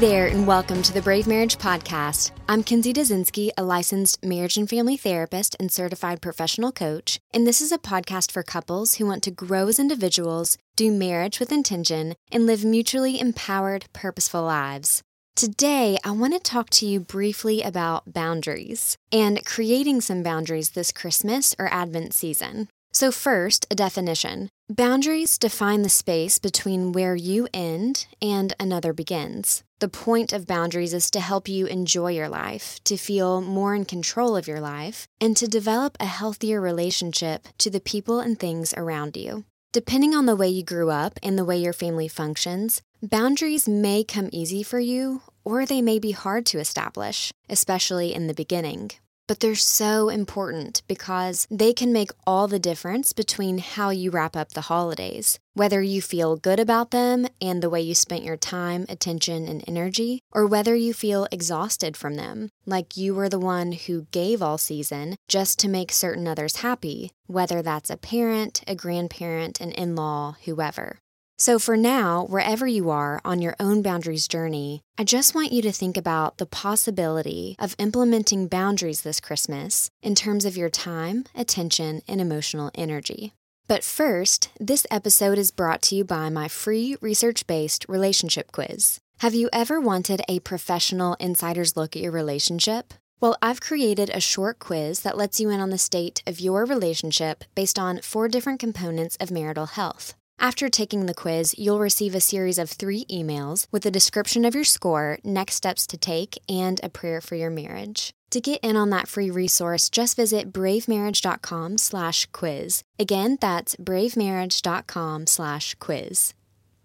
There, and welcome to the Brave Marriage Podcast. I'm Kinsey Dazinski, a licensed marriage and family therapist and certified professional coach, and this is a podcast for couples who want to grow as individuals, do marriage with intention, and live mutually empowered, purposeful lives. Today, I want to talk to you briefly about boundaries and creating some boundaries this Christmas or Advent season. So, first, a definition. Boundaries define the space between where you end and another begins. The point of boundaries is to help you enjoy your life, to feel more in control of your life, and to develop a healthier relationship to the people and things around you. Depending on the way you grew up and the way your family functions, boundaries may come easy for you or they may be hard to establish, especially in the beginning but they're so important because they can make all the difference between how you wrap up the holidays, whether you feel good about them and the way you spent your time, attention, and energy, or whether you feel exhausted from them, like you were the one who gave all season just to make certain others happy, whether that's a parent, a grandparent, an in law, whoever. So, for now, wherever you are on your own boundaries journey, I just want you to think about the possibility of implementing boundaries this Christmas in terms of your time, attention, and emotional energy. But first, this episode is brought to you by my free research based relationship quiz. Have you ever wanted a professional insider's look at your relationship? Well, I've created a short quiz that lets you in on the state of your relationship based on four different components of marital health. After taking the quiz, you'll receive a series of three emails with a description of your score, next steps to take, and a prayer for your marriage. To get in on that free resource, just visit bravemarriage.com slash quiz. Again, that's bravemarriage.com slash quiz.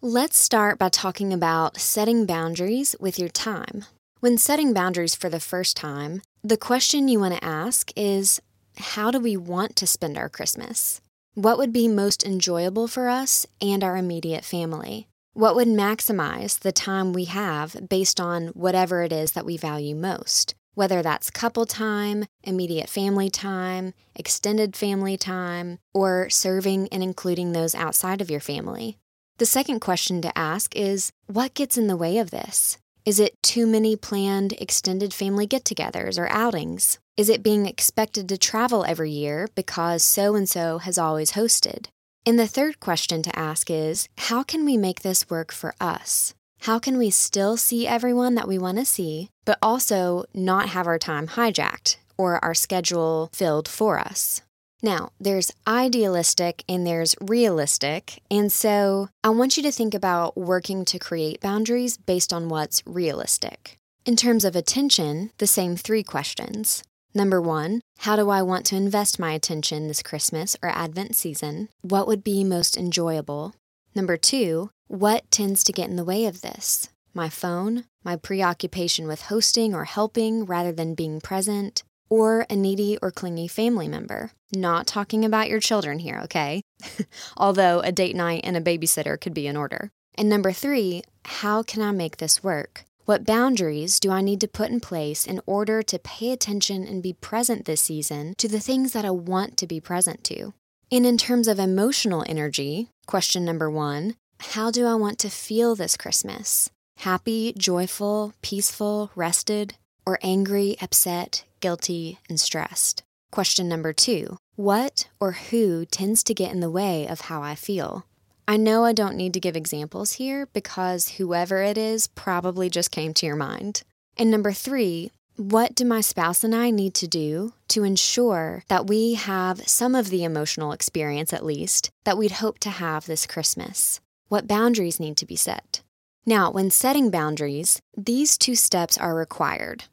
Let's start by talking about setting boundaries with your time. When setting boundaries for the first time, the question you want to ask is, how do we want to spend our Christmas? What would be most enjoyable for us and our immediate family? What would maximize the time we have based on whatever it is that we value most? Whether that's couple time, immediate family time, extended family time, or serving and including those outside of your family. The second question to ask is what gets in the way of this? Is it too many planned extended family get togethers or outings? Is it being expected to travel every year because so and so has always hosted? And the third question to ask is how can we make this work for us? How can we still see everyone that we want to see, but also not have our time hijacked or our schedule filled for us? Now, there's idealistic and there's realistic. And so I want you to think about working to create boundaries based on what's realistic. In terms of attention, the same three questions. Number one, how do I want to invest my attention this Christmas or Advent season? What would be most enjoyable? Number two, what tends to get in the way of this? My phone, my preoccupation with hosting or helping rather than being present, or a needy or clingy family member. Not talking about your children here, okay? Although a date night and a babysitter could be in order. And number three, how can I make this work? What boundaries do I need to put in place in order to pay attention and be present this season to the things that I want to be present to? And in terms of emotional energy, question number one how do I want to feel this Christmas? Happy, joyful, peaceful, rested, or angry, upset, guilty, and stressed? Question number two What or who tends to get in the way of how I feel? I know I don't need to give examples here because whoever it is probably just came to your mind. And number three, what do my spouse and I need to do to ensure that we have some of the emotional experience, at least, that we'd hope to have this Christmas? What boundaries need to be set? Now, when setting boundaries, these two steps are required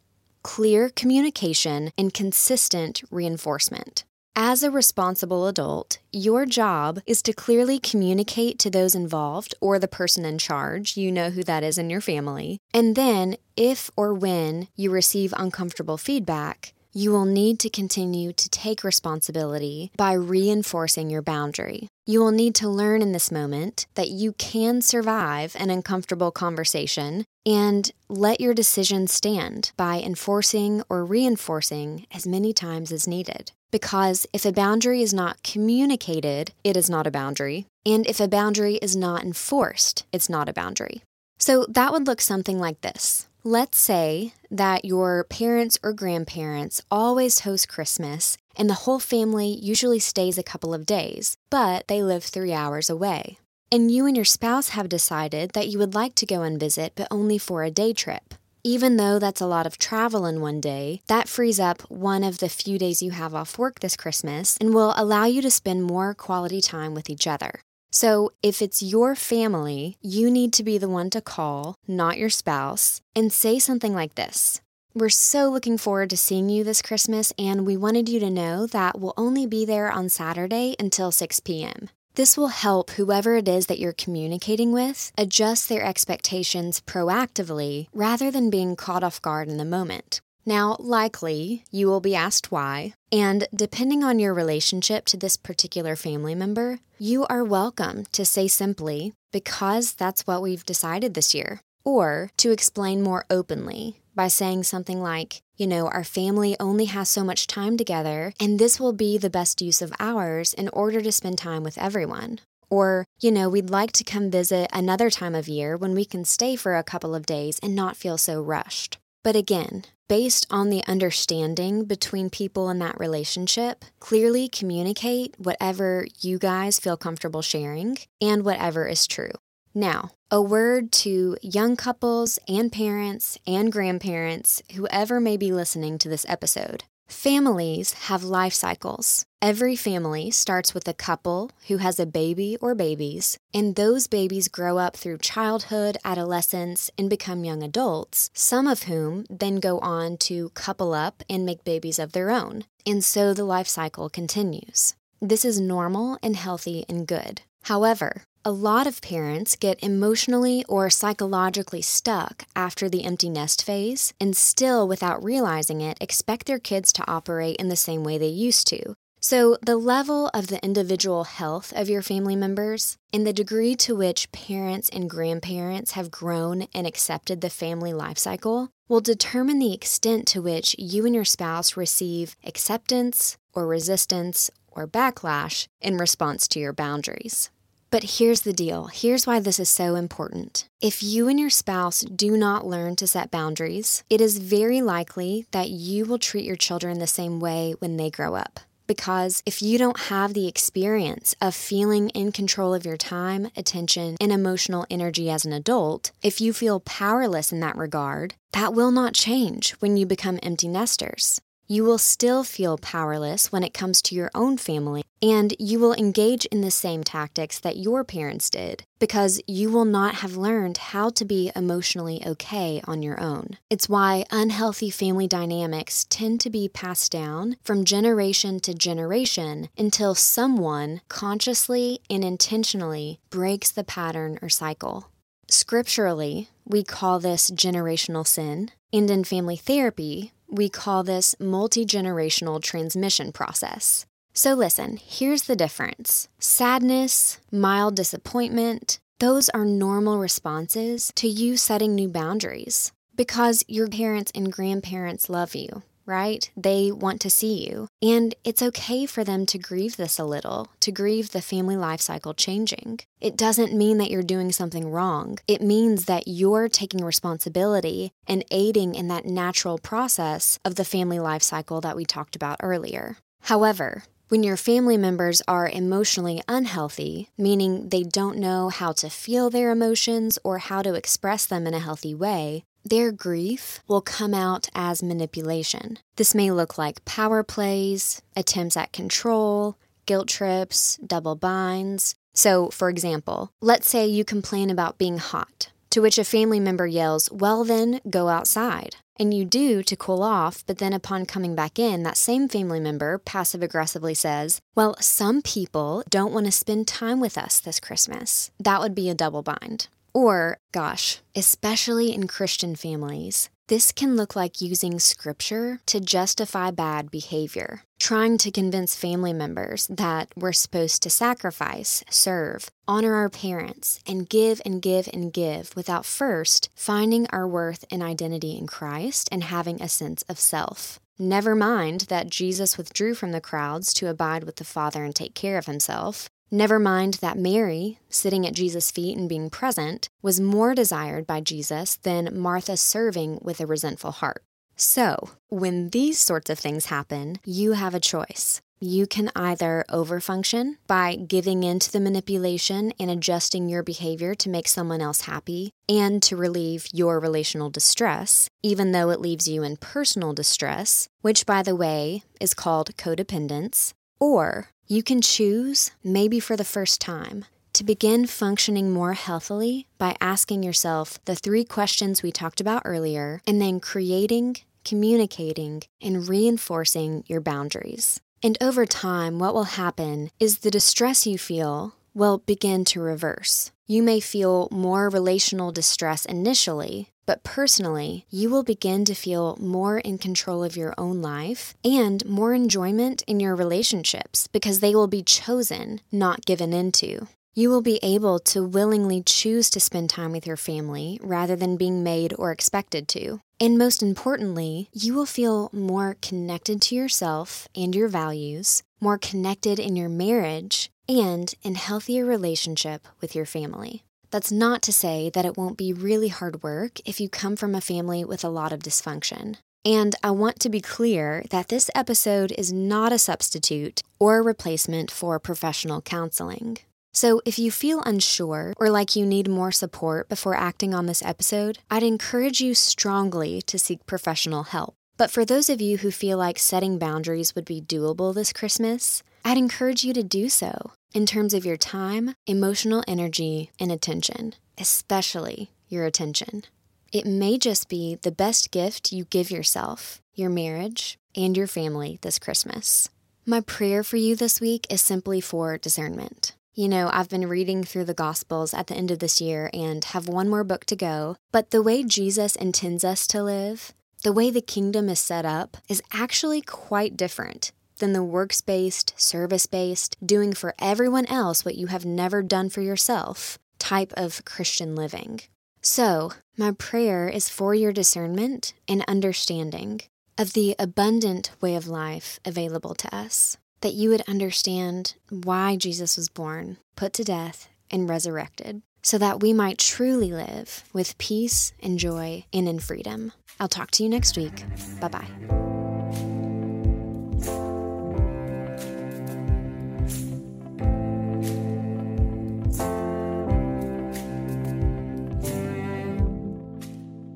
clear communication and consistent reinforcement. As a responsible adult, your job is to clearly communicate to those involved or the person in charge, you know who that is in your family, and then, if or when you receive uncomfortable feedback, you will need to continue to take responsibility by reinforcing your boundary. You will need to learn in this moment that you can survive an uncomfortable conversation and let your decision stand by enforcing or reinforcing as many times as needed. Because if a boundary is not communicated, it is not a boundary. And if a boundary is not enforced, it's not a boundary. So that would look something like this. Let's say that your parents or grandparents always host Christmas and the whole family usually stays a couple of days, but they live three hours away. And you and your spouse have decided that you would like to go and visit, but only for a day trip. Even though that's a lot of travel in one day, that frees up one of the few days you have off work this Christmas and will allow you to spend more quality time with each other. So, if it's your family, you need to be the one to call, not your spouse, and say something like this We're so looking forward to seeing you this Christmas, and we wanted you to know that we'll only be there on Saturday until 6 p.m. This will help whoever it is that you're communicating with adjust their expectations proactively rather than being caught off guard in the moment. Now, likely, you will be asked why, and depending on your relationship to this particular family member, you are welcome to say simply, because that's what we've decided this year, or to explain more openly by saying something like, you know, our family only has so much time together, and this will be the best use of ours in order to spend time with everyone. Or, you know, we'd like to come visit another time of year when we can stay for a couple of days and not feel so rushed. But again, based on the understanding between people in that relationship, clearly communicate whatever you guys feel comfortable sharing and whatever is true. Now, a word to young couples and parents and grandparents, whoever may be listening to this episode. Families have life cycles. Every family starts with a couple who has a baby or babies, and those babies grow up through childhood, adolescence, and become young adults, some of whom then go on to couple up and make babies of their own. And so the life cycle continues. This is normal and healthy and good. However, a lot of parents get emotionally or psychologically stuck after the empty nest phase and still, without realizing it, expect their kids to operate in the same way they used to. So, the level of the individual health of your family members and the degree to which parents and grandparents have grown and accepted the family life cycle will determine the extent to which you and your spouse receive acceptance or resistance or backlash in response to your boundaries. But here's the deal here's why this is so important. If you and your spouse do not learn to set boundaries, it is very likely that you will treat your children the same way when they grow up. Because if you don't have the experience of feeling in control of your time, attention, and emotional energy as an adult, if you feel powerless in that regard, that will not change when you become empty nesters you will still feel powerless when it comes to your own family, and you will engage in the same tactics that your parents did because you will not have learned how to be emotionally okay on your own. It's why unhealthy family dynamics tend to be passed down from generation to generation until someone consciously and intentionally breaks the pattern or cycle. Scripturally, we call this generational sin, and in family therapy, we call this multi generational transmission process. So, listen, here's the difference sadness, mild disappointment, those are normal responses to you setting new boundaries because your parents and grandparents love you right? They want to see you. And it's okay for them to grieve this a little, to grieve the family life cycle changing. It doesn't mean that you're doing something wrong. It means that you're taking responsibility and aiding in that natural process of the family life cycle that we talked about earlier. However, when your family members are emotionally unhealthy, meaning they don't know how to feel their emotions or how to express them in a healthy way, their grief will come out as manipulation. This may look like power plays, attempts at control, guilt trips, double binds. So, for example, let's say you complain about being hot, to which a family member yells, Well, then go outside. And you do to cool off, but then upon coming back in, that same family member passive aggressively says, Well, some people don't want to spend time with us this Christmas. That would be a double bind. Or, gosh, especially in Christian families, this can look like using scripture to justify bad behavior, trying to convince family members that we're supposed to sacrifice, serve, honor our parents, and give and give and give without first finding our worth and identity in Christ and having a sense of self. Never mind that Jesus withdrew from the crowds to abide with the Father and take care of himself. Never mind that Mary, sitting at Jesus' feet and being present, was more desired by Jesus than Martha serving with a resentful heart. So, when these sorts of things happen, you have a choice. You can either overfunction by giving in to the manipulation and adjusting your behavior to make someone else happy and to relieve your relational distress, even though it leaves you in personal distress, which, by the way, is called codependence. Or you can choose, maybe for the first time, to begin functioning more healthily by asking yourself the three questions we talked about earlier and then creating, communicating, and reinforcing your boundaries. And over time, what will happen is the distress you feel will begin to reverse. You may feel more relational distress initially, but personally, you will begin to feel more in control of your own life and more enjoyment in your relationships because they will be chosen, not given into. You will be able to willingly choose to spend time with your family rather than being made or expected to. And most importantly, you will feel more connected to yourself and your values, more connected in your marriage, and in healthier relationship with your family. That's not to say that it won't be really hard work if you come from a family with a lot of dysfunction. And I want to be clear that this episode is not a substitute or a replacement for professional counseling. So, if you feel unsure or like you need more support before acting on this episode, I'd encourage you strongly to seek professional help. But for those of you who feel like setting boundaries would be doable this Christmas, I'd encourage you to do so in terms of your time, emotional energy, and attention, especially your attention. It may just be the best gift you give yourself, your marriage, and your family this Christmas. My prayer for you this week is simply for discernment. You know, I've been reading through the Gospels at the end of this year and have one more book to go, but the way Jesus intends us to live, the way the kingdom is set up, is actually quite different than the works based, service based, doing for everyone else what you have never done for yourself type of Christian living. So, my prayer is for your discernment and understanding of the abundant way of life available to us that you would understand why Jesus was born, put to death, and resurrected, so that we might truly live with peace and joy and in freedom. I'll talk to you next week. Bye bye.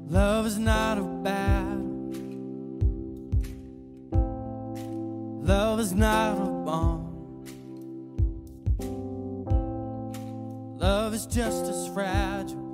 Love is not a battle. Love is not a bomb. Love is just as fragile